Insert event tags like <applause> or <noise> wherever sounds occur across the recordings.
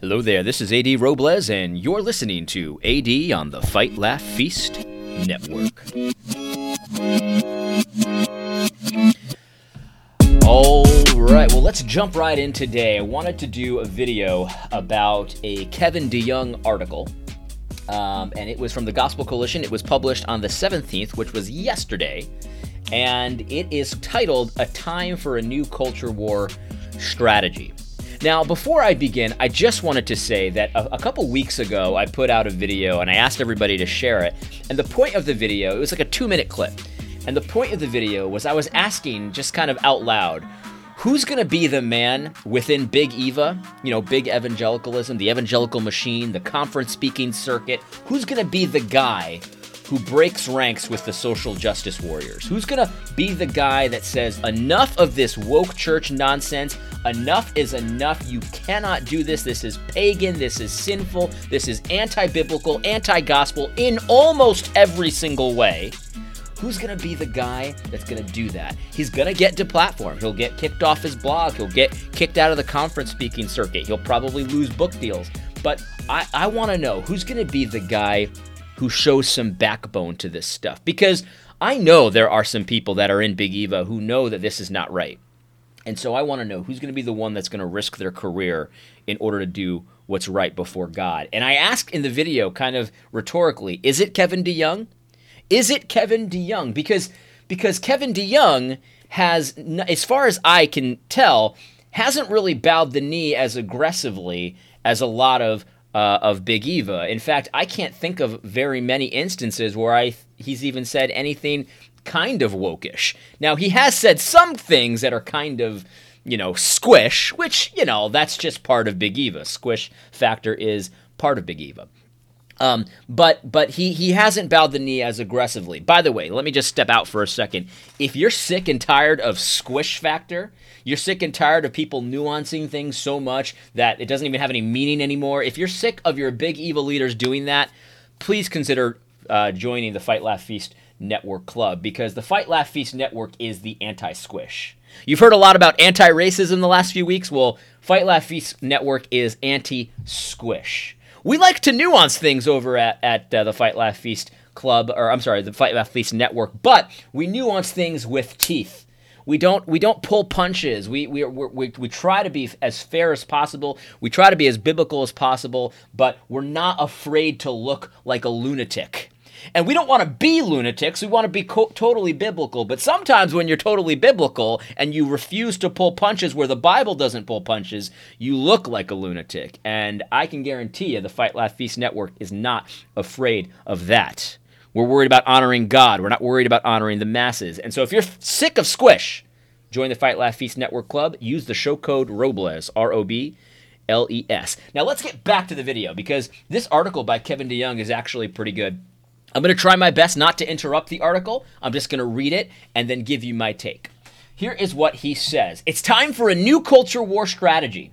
Hello there, this is AD Robles, and you're listening to AD on the Fight Laugh Feast Network. All right, well, let's jump right in today. I wanted to do a video about a Kevin DeYoung article, um, and it was from the Gospel Coalition. It was published on the 17th, which was yesterday, and it is titled A Time for a New Culture War Strategy. Now, before I begin, I just wanted to say that a, a, couple weeks ago, I put out a video and I asked everybody to share it. And the point of the video, it was like a two minute clip. And the point of the video was I was asking just kind of out loud, who's going to be the man within Big Eva, you know, big evangelicalism, the evangelical machine, the conference speaking circuit? Who's going to be the guy who breaks ranks with the social justice warriors? Who's going to be the guy that says, enough of this woke church nonsense? Enough is enough. You cannot do this. This is pagan. This is sinful. This is anti biblical, anti gospel in almost every single way. Who's going to be the guy that's going to do that? He's going to get deplatformed. He'll get kicked off his blog. He'll get kicked out of the conference speaking circuit. He'll probably lose book deals. But I, I want to know who's going to be the guy who shows some backbone to this stuff. Because I know there are some people that are in Big Eva who know that this is not right. And so I want to know who's going to be the one that's going to risk their career in order to do what's right before God. And I asked in the video, kind of rhetorically, is it Kevin DeYoung? Is it Kevin DeYoung? Because because Kevin DeYoung has, as far as I can tell, hasn't really bowed the knee as aggressively as a lot of uh, of Big Eva. In fact, I can't think of very many instances where I he's even said anything kind of wokish. Now, he has said some things that are kind of, you know, squish, which, you know, that's just part of Big Eva. Squish factor is part of Big Eva. Um, but but he he hasn't bowed the knee as aggressively. By the way, let me just step out for a second. If you're sick and tired of squish factor, you're sick and tired of people nuancing things so much that it doesn't even have any meaning anymore. If you're sick of your big Eva leaders doing that, please consider uh, joining the Fight Laugh Feast Network Club because the Fight Laugh Feast Network is the anti squish. You've heard a lot about anti racism the last few weeks. Well, Fight Laugh Feast Network is anti squish. We like to nuance things over at, at uh, the Fight Laugh Feast Club, or I'm sorry, the Fight Laugh Feast Network, but we nuance things with teeth. We don't we don't pull punches. We we, we we try to be as fair as possible. We try to be as biblical as possible, but we're not afraid to look like a lunatic. And we don't want to be lunatics. We want to be co- totally biblical. But sometimes when you're totally biblical and you refuse to pull punches where the Bible doesn't pull punches, you look like a lunatic. And I can guarantee you the Fight Laugh Feast Network is not afraid of that. We're worried about honoring God. We're not worried about honoring the masses. And so if you're sick of squish, join the Fight Laugh Feast Network Club. Use the show code ROBLES, R O B L E S. Now let's get back to the video because this article by Kevin DeYoung is actually pretty good. I'm going to try my best not to interrupt the article. I'm just going to read it and then give you my take. Here is what he says It's time for a new culture war strategy.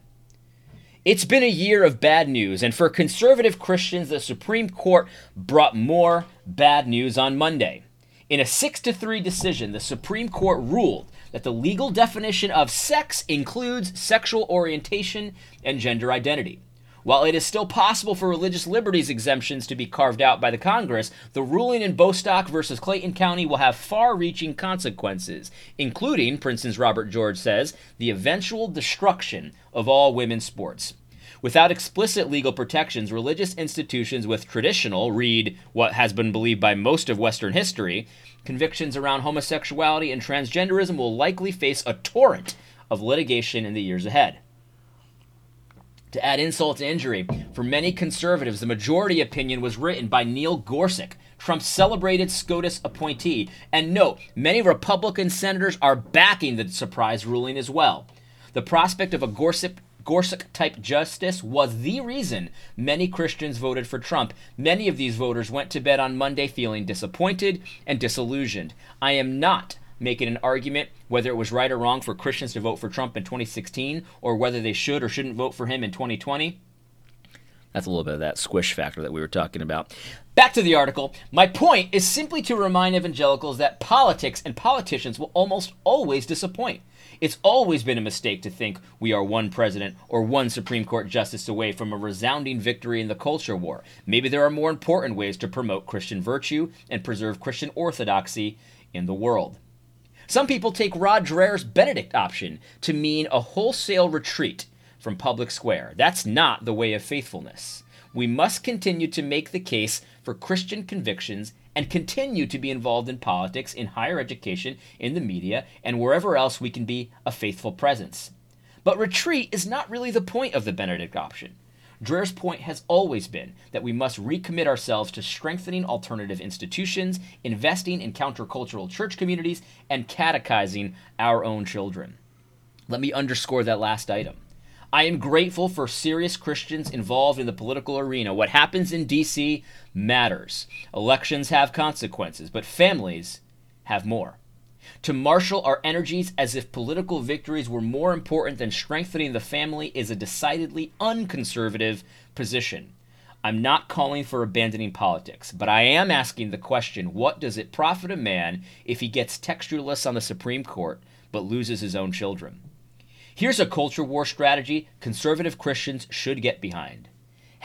It's been a year of bad news, and for conservative Christians, the Supreme Court brought more bad news on Monday. In a 6 to 3 decision, the Supreme Court ruled that the legal definition of sex includes sexual orientation and gender identity. While it is still possible for religious liberties exemptions to be carved out by the Congress, the ruling in Bostock versus Clayton County will have far reaching consequences, including, Princeton's Robert George says, the eventual destruction of all women's sports. Without explicit legal protections, religious institutions with traditional, read what has been believed by most of Western history, convictions around homosexuality and transgenderism will likely face a torrent of litigation in the years ahead. To add insult to injury, for many conservatives, the majority opinion was written by Neil Gorsuch, Trump's celebrated SCOTUS appointee. And note, many Republican senators are backing the surprise ruling as well. The prospect of a Gorsuch Gorsuch type justice was the reason many Christians voted for Trump. Many of these voters went to bed on Monday feeling disappointed and disillusioned. I am not making an argument whether it was right or wrong for Christians to vote for Trump in 2016 or whether they should or shouldn't vote for him in 2020. That's a little bit of that squish factor that we were talking about. Back to the article. My point is simply to remind evangelicals that politics and politicians will almost always disappoint. It's always been a mistake to think we are one president or one Supreme Court justice away from a resounding victory in the culture war. Maybe there are more important ways to promote Christian virtue and preserve Christian orthodoxy in the world. Some people take Rod Dreher's Benedict option to mean a wholesale retreat from public square. That's not the way of faithfulness. We must continue to make the case for Christian convictions and continue to be involved in politics, in higher education, in the media, and wherever else we can be a faithful presence. But retreat is not really the point of the Benedict option. Dreher's point has always been that we must recommit ourselves to strengthening alternative institutions, investing in countercultural church communities, and catechizing our own children. Let me underscore that last item. I am grateful for serious Christians involved in the political arena. What happens in D.C. matters. Elections have consequences, but families have more. To marshal our energies as if political victories were more important than strengthening the family is a decidedly unconservative position. I'm not calling for abandoning politics, but I am asking the question what does it profit a man if he gets textualists on the Supreme Court but loses his own children? Here's a culture war strategy conservative Christians should get behind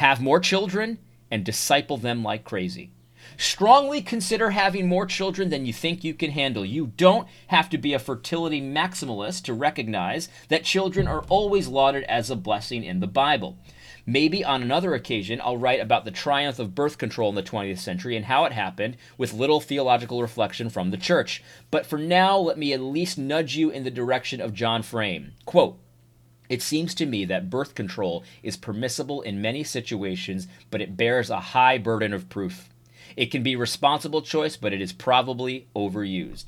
have more children and disciple them like crazy. Strongly consider having more children than you think you can handle. You don't have to be a fertility maximalist to recognize that children are always lauded as a blessing in the Bible. Maybe on another occasion, I'll write about the triumph of birth control in the 20th century and how it happened with little theological reflection from the church. But for now, let me at least nudge you in the direction of John Frame. Quote, it seems to me that birth control is permissible in many situations, but it bears a high burden of proof. It can be responsible choice, but it is probably overused.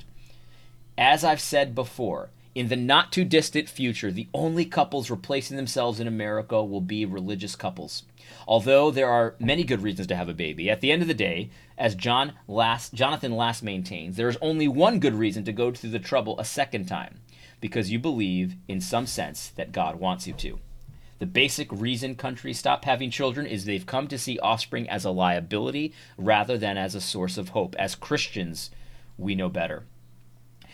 As I've said before, in the not too distant future, the only couples replacing themselves in America will be religious couples. Although there are many good reasons to have a baby, at the end of the day, as John Last, Jonathan Last maintains, there is only one good reason to go through the trouble a second time because you believe, in some sense, that God wants you to. The basic reason countries stop having children is they've come to see offspring as a liability rather than as a source of hope. As Christians, we know better.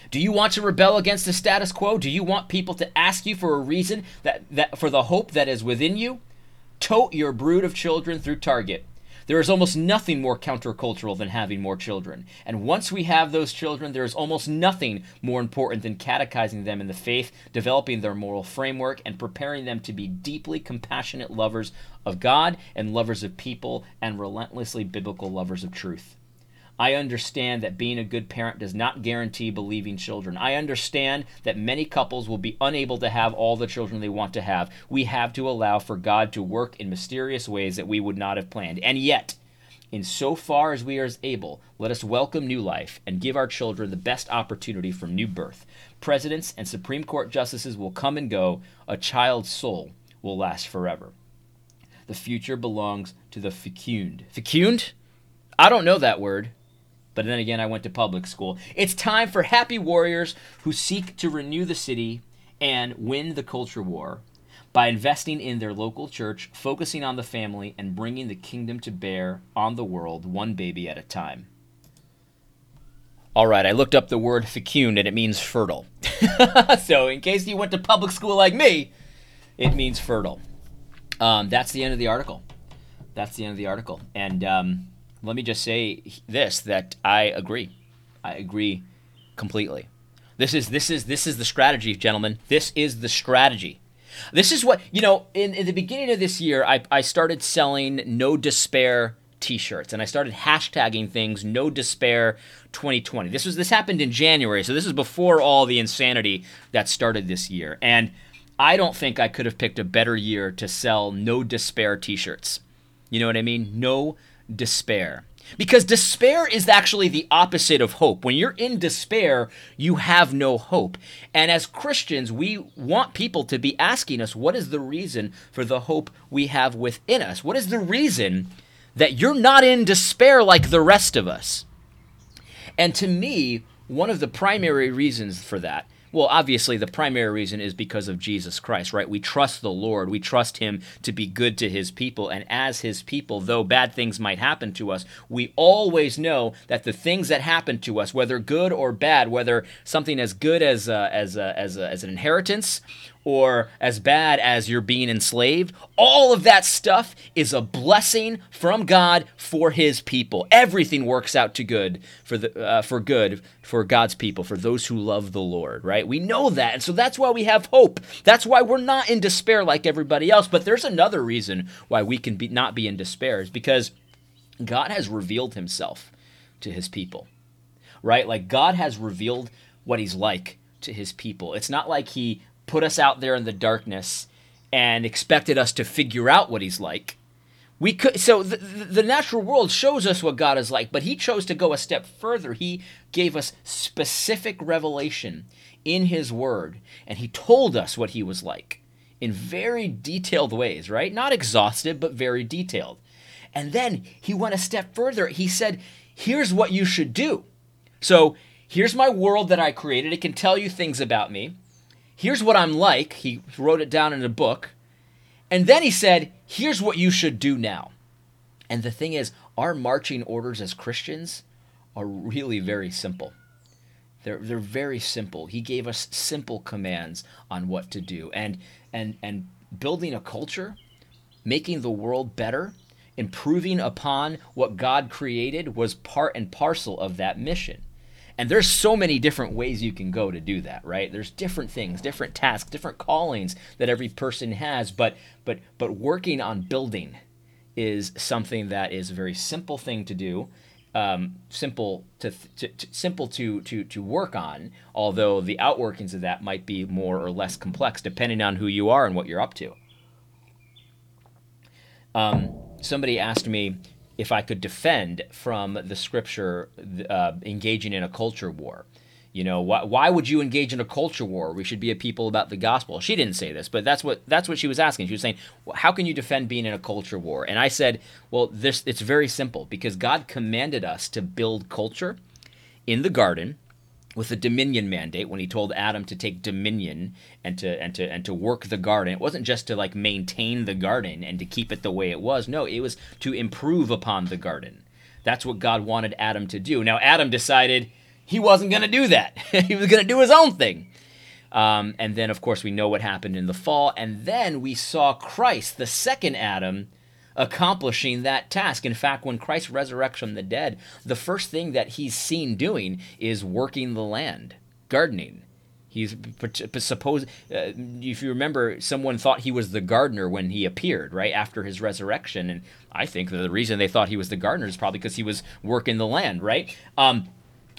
Do you want to rebel against the status quo? Do you want people to ask you for a reason that, that for the hope that is within you? Tote your brood of children through Target. There is almost nothing more countercultural than having more children. And once we have those children, there is almost nothing more important than catechizing them in the faith, developing their moral framework, and preparing them to be deeply compassionate lovers of God and lovers of people and relentlessly biblical lovers of truth. I understand that being a good parent does not guarantee believing children. I understand that many couples will be unable to have all the children they want to have. We have to allow for God to work in mysterious ways that we would not have planned. And yet, in so far as we are able, let us welcome new life and give our children the best opportunity for new birth. Presidents and Supreme Court justices will come and go, a child's soul will last forever. The future belongs to the fecund. Fecund? I don't know that word. But then again, I went to public school. It's time for happy warriors who seek to renew the city and win the culture war by investing in their local church, focusing on the family, and bringing the kingdom to bear on the world one baby at a time. All right, I looked up the word fecund and it means fertile. <laughs> so, in case you went to public school like me, it means fertile. Um, that's the end of the article. That's the end of the article. And um, let me just say this that I agree. I agree completely. This is this is this is the strategy, gentlemen. This is the strategy. This is what you know. In, in the beginning of this year, I, I started selling no despair T-shirts, and I started hashtagging things no despair 2020. This was this happened in January, so this is before all the insanity that started this year. And I don't think I could have picked a better year to sell no despair T-shirts. You know what I mean? No despair. Because despair is actually the opposite of hope. When you're in despair, you have no hope. And as Christians, we want people to be asking us what is the reason for the hope we have within us? What is the reason that you're not in despair like the rest of us? And to me, one of the primary reasons for that Well, obviously, the primary reason is because of Jesus Christ, right? We trust the Lord. We trust Him to be good to His people. And as His people, though bad things might happen to us, we always know that the things that happen to us, whether good or bad, whether something as good as, uh, as, uh, as, uh, as an inheritance or as bad as you're being enslaved, all of that stuff is a blessing from God for His people. Everything works out to good for the uh, for good for God's people, for those who love the Lord. Right? We know that, and so that's why we have hope. That's why we're not in despair like everybody else. But there's another reason why we can be, not be in despair is because God has revealed Himself to His people. Right? Like God has revealed what He's like to His people. It's not like He put us out there in the darkness and expected us to figure out what he's like. We could so the, the natural world shows us what God is like, but he chose to go a step further. He gave us specific revelation in his word, and he told us what he was like in very detailed ways, right? Not exhaustive, but very detailed. And then he went a step further. He said, "Here's what you should do." So, here's my world that I created. It can tell you things about me here's what I'm like. He wrote it down in a book. And then he said, here's what you should do now. And the thing is, our marching orders as Christians are really very simple. They're, they're very simple. He gave us simple commands on what to do. And, and, and building a culture, making the world better, improving upon what God created was part and parcel of that mission. And there's so many different ways you can go to do that, right? There's different things, different tasks, different callings that every person has, but but but working on building is something that is a very simple thing to do. Um, simple to, to, to, simple to, to to work on, although the outworkings of that might be more or less complex depending on who you are and what you're up to. Um, somebody asked me, if I could defend from the scripture uh, engaging in a culture war. You know, why, why would you engage in a culture war? We should be a people about the gospel. She didn't say this, but that's what that's what she was asking. She was saying, well, "How can you defend being in a culture war?" And I said, "Well, this it's very simple because God commanded us to build culture in the garden with the dominion mandate when he told Adam to take dominion and to and to and to work the garden. It wasn't just to like maintain the garden and to keep it the way it was. No, it was to improve upon the garden. That's what God wanted Adam to do. Now Adam decided he wasn't going to do that. <laughs> he was going to do his own thing. Um, and then, of course, we know what happened in the fall. And then we saw Christ, the second Adam, accomplishing that task. In fact, when Christ resurrects from the dead, the first thing that he's seen doing is working the land, gardening. He's supposed, uh, if you remember, someone thought he was the gardener when he appeared, right after his resurrection, and I think that the reason they thought he was the gardener is probably because he was working the land, right? Um,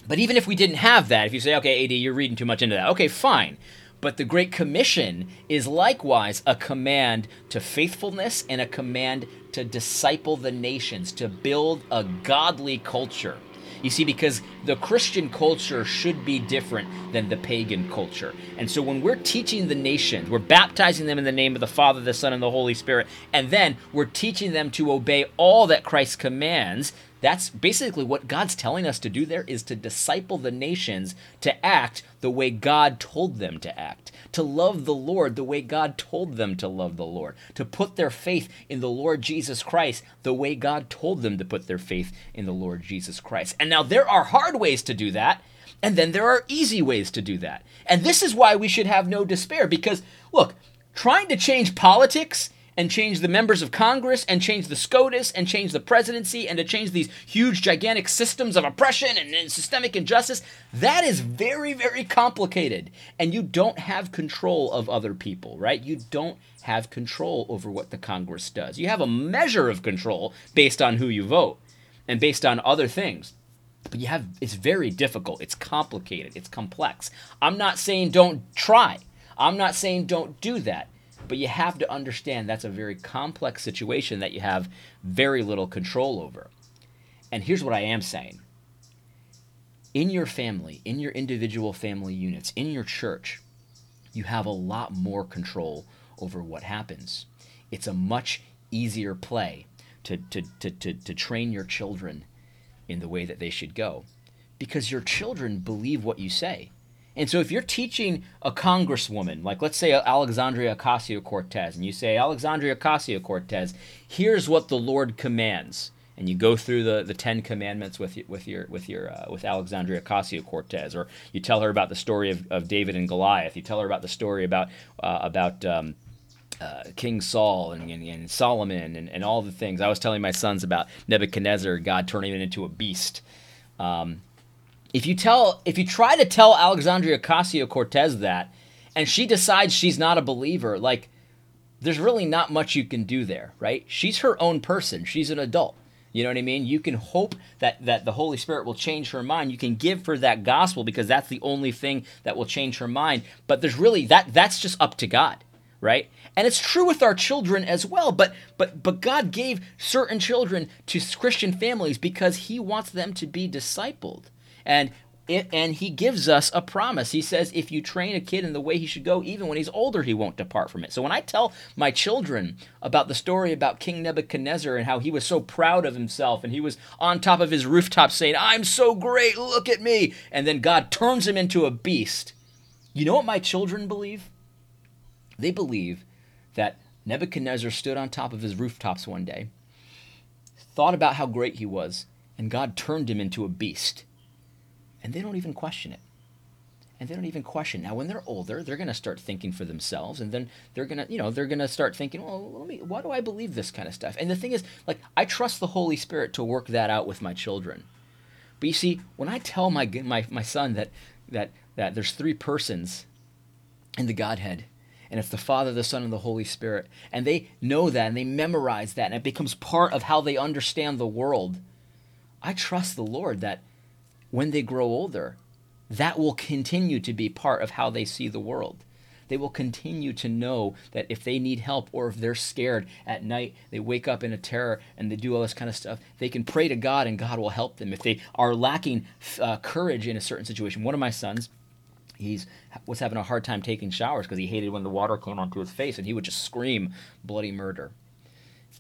but even if we didn't have that, if you say, okay, AD, you're reading too much into that, okay, fine. But the Great Commission is likewise a command to faithfulness and a command to disciple the nations, to build a godly culture. You see, because the Christian culture should be different than the pagan culture. And so when we're teaching the nations, we're baptizing them in the name of the Father, the Son, and the Holy Spirit, and then we're teaching them to obey all that Christ commands, that's basically what God's telling us to do there is to disciple the nations to act the way God told them to act, to love the Lord the way God told them to love the Lord, to put their faith in the Lord Jesus Christ the way God told them to put their faith in the Lord Jesus Christ. And now there are hard ways to do that, and then there are easy ways to do that. And this is why we should have no despair because look, trying to change politics and change the members of Congress and change the SCOTUS and change the presidency and to change these huge, gigantic systems of oppression and, and, systemic injustice, that is very, very complicated. And you don't have control of other people, right? You don't have control over what the Congress does. You have a measure of control based on who you vote and based on other things. But you have it's very difficult. It's complicated. It's complex. I'm not saying don't try. I'm not saying don't do that but you have to understand that's a very complex situation that you have very little control over. And here's what I am saying in your family, in your individual family units, in your church, you have a lot more control over what happens. It's a much easier play to, to, to, to, to train your children in the way that they should go because your children believe what you say And so if you're teaching a congresswoman, like let's say Alexandria Ocasio Cortez, and you say, Alexandria Ocasio Cortez, here's what the Lord commands. And you go through the, the Ten Commandments with with your with your uh, with Alexandria Ocasio Cortez, or you tell her about the story of, of David and Goliath. You tell her about the story about uh, about um, uh, King Saul and, and, and Solomon and, and, all the things. I was telling my sons about Nebuchadnezzar, God turning him into a beast. Um, if you tell, if you try to tell Alexandria Ocasio Cortez that, and she decides she's not a believer, like there's really not much you can do there, right? She's her own person. She's an adult. You know what I mean? You can hope that that the Holy Spirit will change her mind. You can give her that gospel because that's the only thing that will change her mind. But there's really that that's just up to God, right? And it's true with our children as well. But but but God gave certain children to Christian families because he wants them to be discipled. And it, and he gives us a promise. He says, if you train a kid in the way he should go, even when he's older, he won't depart from it. So when I tell my children about the story about King Nebuchadnezzar and how he was so proud of himself and he was on top of his rooftop saying, I'm so great, look at me. And then God turns him into a beast. You know what my children believe? They believe that Nebuchadnezzar stood on top of his rooftops one day, thought about how great he was, and God turned him into a beast and they don't even question it and they don't even question. Now, when they're older, they're going to start thinking for themselves, and then they're going to, you know, they're going to start thinking, well, let me, why do I believe this kind of stuff? And the thing is, like, I trust the Holy Spirit to work that out with my children. But you see, when I tell my my my son that that that there's three persons in the Godhead, and it's the Father, the Son, and the Holy Spirit, and they know that and they memorize that, and it becomes part of how they understand the world. I trust the Lord that when they grow older, that will continue to be part of how they see the world. They will continue to know that if they need help or if they're scared at night, they wake up in a terror and they do all this kind of stuff, they can pray to God and God will help them. If they are lacking uh, courage in a certain situation, one of my sons, he's was having a hard time taking showers because he hated when the water came onto his face and he would just scream bloody murder.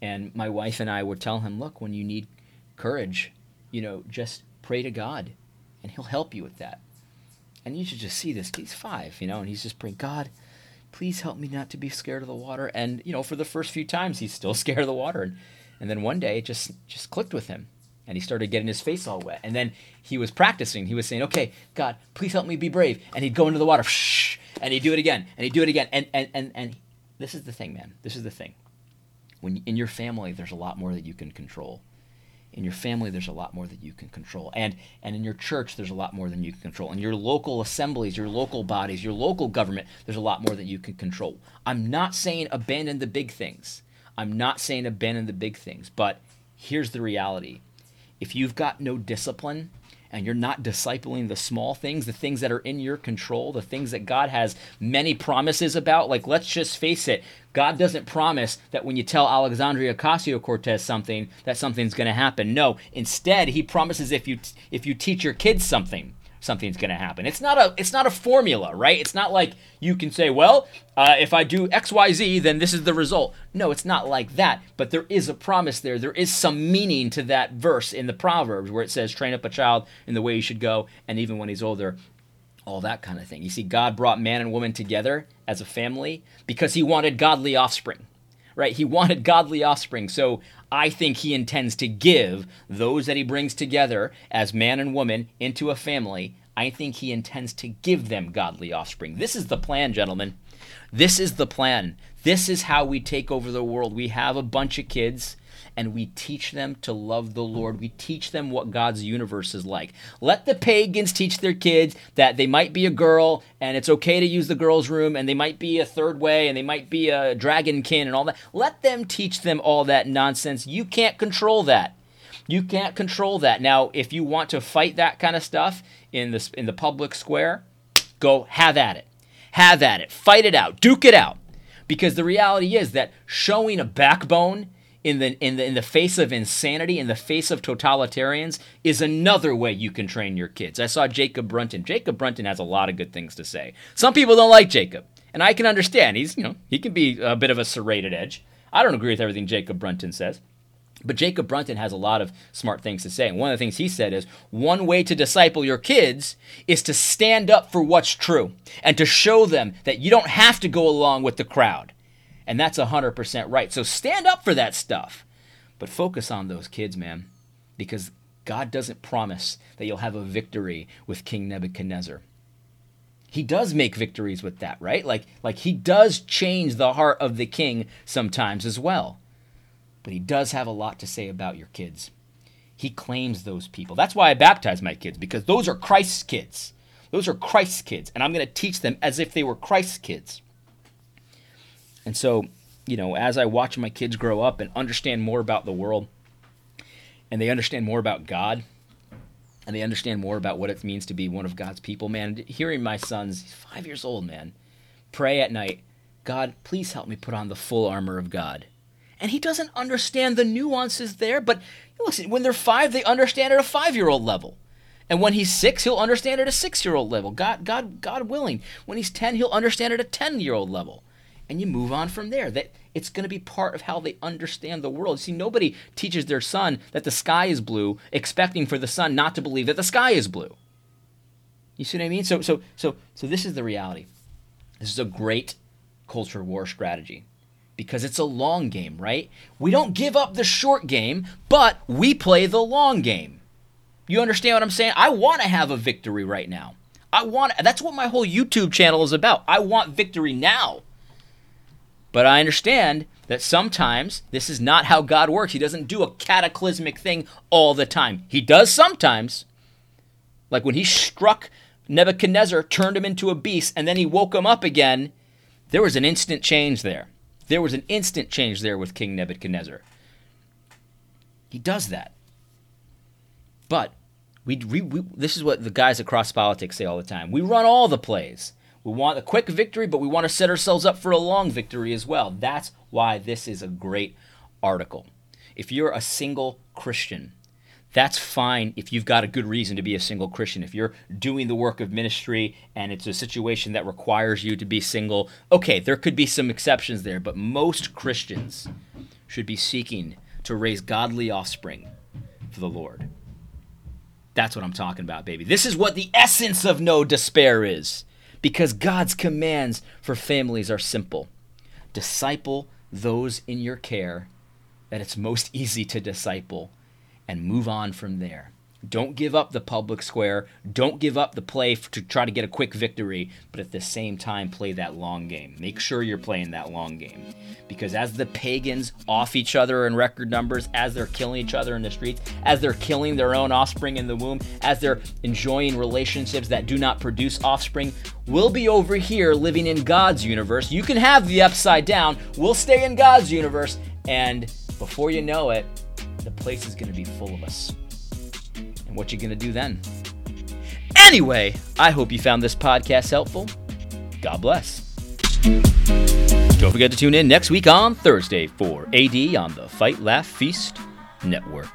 And my wife and I would tell him, look, when you need courage, you know, just pray to God and he'll help you with that. And you should just see this. He's five, you know, and he's just praying, God, please help me not to be scared of the water. And you know, for the first few times, he's still <laughs> scared of the water. And, and then one day, it just just clicked with him, and he started getting his face all wet. And then he was practicing. He was saying, "Okay, God, please help me be brave." And he'd go into the water, shh, and he'd do it again, and he'd do it again. And and and and this is the thing, man. This is the thing. When in your family, there's a lot more that you can control in your family there's a lot more that you can control. And and in your church there's a lot more than you can control. In your local assemblies your local bodies your local government there's a lot more that you can control. I'm not saying abandon the big things. I'm not saying abandon the big things. But here's the reality. If you've got no discipline and you're not discipling the small things, the things that are in your control, the things that God has many promises about. Like, let's just face it, God doesn't promise that when you tell Alexandria Ocasio Cortez something, that something's going to happen. No, instead, He promises if you if you teach your kids something, something's going to happen. It's not a it's not a formula, right? It's not like you can say, well, uh, if I do X Y Z, then this is the result. No, it's not like that. But there is a promise there. There is some meaning to that verse in the Proverbs where it says, "Train up a child in the way he should go, and even when he's older." All that kind of thing. You see, God brought man and woman together as a family because he wanted godly offspring right? He wanted godly offspring. So I think he intends to give those that he brings together as man and woman into a family. I think he intends to give them godly offspring. This is the plan, gentlemen. This is the plan. This is how we take over the world. We have a bunch of kids and we teach them to love the Lord. We teach them what God's universe is like. Let the pagans teach their kids that they might be a girl and it's okay to use the girls' room and they might be a third way and they might be a dragonkin and all that. Let them teach them all that nonsense. You can't control that. You can't control that. Now, if you want to fight that kind of stuff in the in the public square, go have at it. Have at it. Fight it out. Duke it out. Because the reality is that showing a backbone in the in the in the face of insanity, in the face of totalitarians, is another way you can train your kids. I saw Jacob Brunton. Jacob Brunton has a lot of good things to say. Some people don't like Jacob, and I can understand. He's you know he can be a bit of a serrated edge. I don't agree with everything Jacob Brunton says. But Jacob Brunton has a lot of smart things to say. And one of the things he said is one way to disciple your kids is to stand up for what's true and to show them that you don't have to go along with the crowd. And that's 100% right. So stand up for that stuff. But focus on those kids, man, because God doesn't promise that you'll have a victory with King Nebuchadnezzar. He does make victories with that, right? Like like he does change the heart of the king sometimes as well but he does have a lot to say about your kids. He claims those people. That's why I baptize my kids, because those are Christ's kids. Those are Christ's kids, and I'm going to teach them as if they were Christ's kids. And so, you know, as I watch my kids grow up and understand more about the world, and they understand more about God, and they understand more about what it means to be one of God's people, man, hearing my sons, he's five years old, man, pray at night, God, please help me put on the full armor of God and he doesn't understand the nuances there. But listen, when they're five, they understand at a five-year-old level, and when he's six, he'll understand at a six-year-old level. God, God, God willing, when he's ten, he'll understand at a ten-year-old level, and you move on from there. That it's going to be part of how they understand the world. See, nobody teaches their son that the sky is blue, expecting for the son not to believe that the sky is blue. You see what I mean? So, so, so, so this is the reality. This is a great culture war strategy because it's a long game, right? We don't give up the short game, but we play the long game. You understand what I'm saying? I want to have a victory right now. I want that's what my whole YouTube channel is about. I want victory now. But I understand that sometimes this is not how God works. He doesn't do a cataclysmic thing all the time. He does sometimes. Like when he struck Nebuchadnezzar, turned him into a beast, and then he woke him up again, there was an instant change there. There was an instant change there with King Nebuchadnezzar. He does that. But we, we, we, this is what the guys across politics say all the time. We run all the plays. We want a quick victory, but we want to set ourselves up for a long victory as well. That's why this is a great article. If you're a single Christian, that's fine if you've got a good reason to be a single Christian. If you're doing the work of ministry and it's a situation that requires you to be single, okay, there could be some exceptions there, but most Christians should be seeking to raise godly offspring for the Lord. That's what I'm talking about, baby. This is what the essence of no despair is. Because God's commands for families are simple disciple those in your care that it's most easy to disciple and move on from there. Don't give up the public square. Don't give up the play to try to get a quick victory, but at the same time, play that long game. Make sure you're playing that long game. Because as the pagans off each other in record numbers, as they're killing each other in the streets, as they're killing their own offspring in the womb, as they're enjoying relationships that do not produce offspring, we'll be over here living in God's universe. You can have the upside down. We'll stay in God's universe. And before you know it, the place is going to be full of us. And what you going to do then? Anyway, I hope you found this podcast helpful. God bless. Don't forget to tune in next week on Thursday for AD on the Fight Laugh Feast Network.